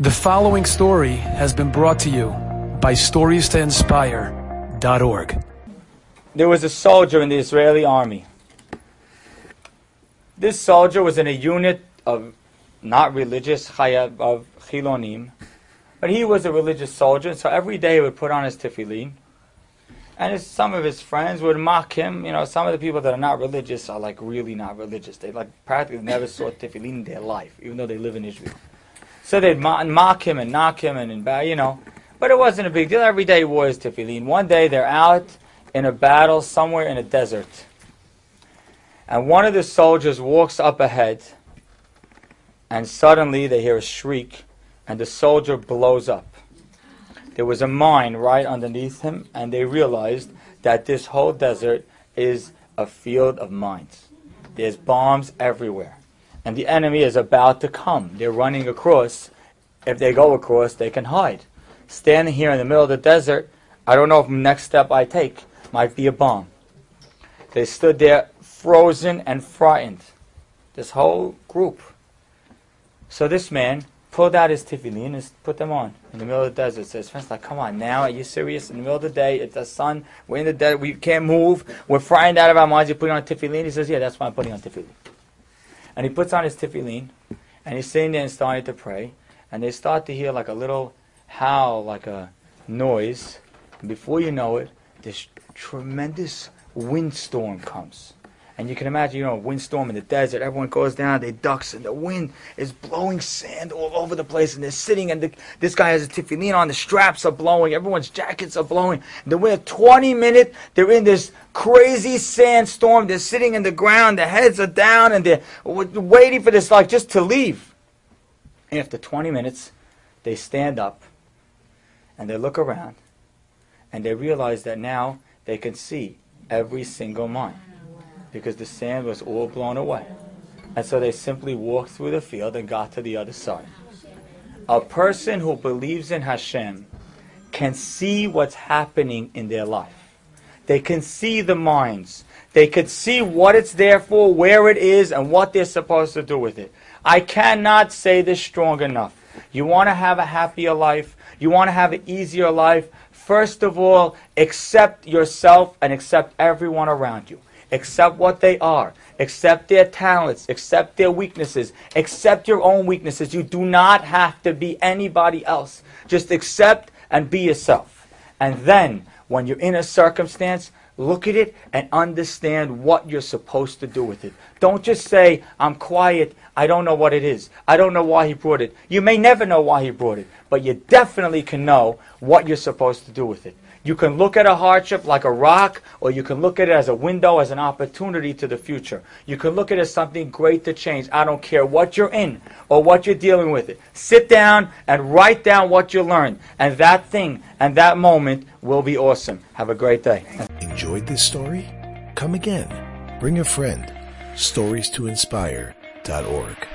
The following story has been brought to you by StoriesToInspire.org. There was a soldier in the Israeli army. This soldier was in a unit of not religious, of chilonim, but he was a religious soldier, so every day he would put on his tefillin. And his, some of his friends would mock him. You know, some of the people that are not religious are like really not religious. They like practically never saw tefillin in their life, even though they live in Israel. So they'd mock him and knock him and, and you know. But it wasn't a big deal. Every day he wore. One day they're out in a battle somewhere in a desert. And one of the soldiers walks up ahead, and suddenly they hear a shriek, and the soldier blows up. There was a mine right underneath him, and they realized that this whole desert is a field of mines. There's bombs everywhere and the enemy is about to come. They're running across. If they go across, they can hide. Standing here in the middle of the desert, I don't know if the next step I take might be a bomb. They stood there frozen and frightened. This whole group. So this man pulled out his tefillin and put them on in the middle of the desert. So friends like, come on now, are you serious? In the middle of the day, it's the sun, we're in the desert, we can't move, we're frightened out of our minds, you're putting on tefillin? He says, yeah, that's why I'm putting on tefillin. And he puts on his tefillin, and he's sitting there and starting to pray, and they start to hear like a little howl, like a noise. And before you know it, this tremendous windstorm comes. And you can imagine, you know, a windstorm in the desert. Everyone goes down, they ducks, and the wind is blowing sand all over the place. And they're sitting, and the, this guy has a tefillin on. The straps are blowing. Everyone's jackets are blowing. And they're in 20 minutes. They're in this crazy sandstorm. They're sitting in the ground. Their heads are down, and they're waiting for this, like, just to leave. And After 20 minutes, they stand up, and they look around, and they realize that now they can see every single mine because the sand was all blown away. And so they simply walked through the field and got to the other side. A person who believes in Hashem can see what's happening in their life. They can see the minds. They can see what it's there for, where it is, and what they're supposed to do with it. I cannot say this strong enough. You want to have a happier life, you want to have an easier life. First of all, accept yourself and accept everyone around you accept what they are, accept their talents, accept their weaknesses, accept your own weaknesses. You do not have to be anybody else. Just accept and be yourself. And then, when you're in a circumstance, look at it and understand what you're supposed to do with it. Don't just say, I'm quiet, I don't know what it is. I don't know why he brought it. You may never know why he brought it, but you definitely can know what you're supposed to do with it. You can look at a hardship like a rock, or you can look at it as a window, as an opportunity to the future. You can look at it as something great to change. I don't care what you're in or what you're dealing with it. Sit down and write down what you learned, and that thing and that moment will be awesome. Have a great day. Enjoyed this story? Come again. Bring a friend. Stories to inspire.org.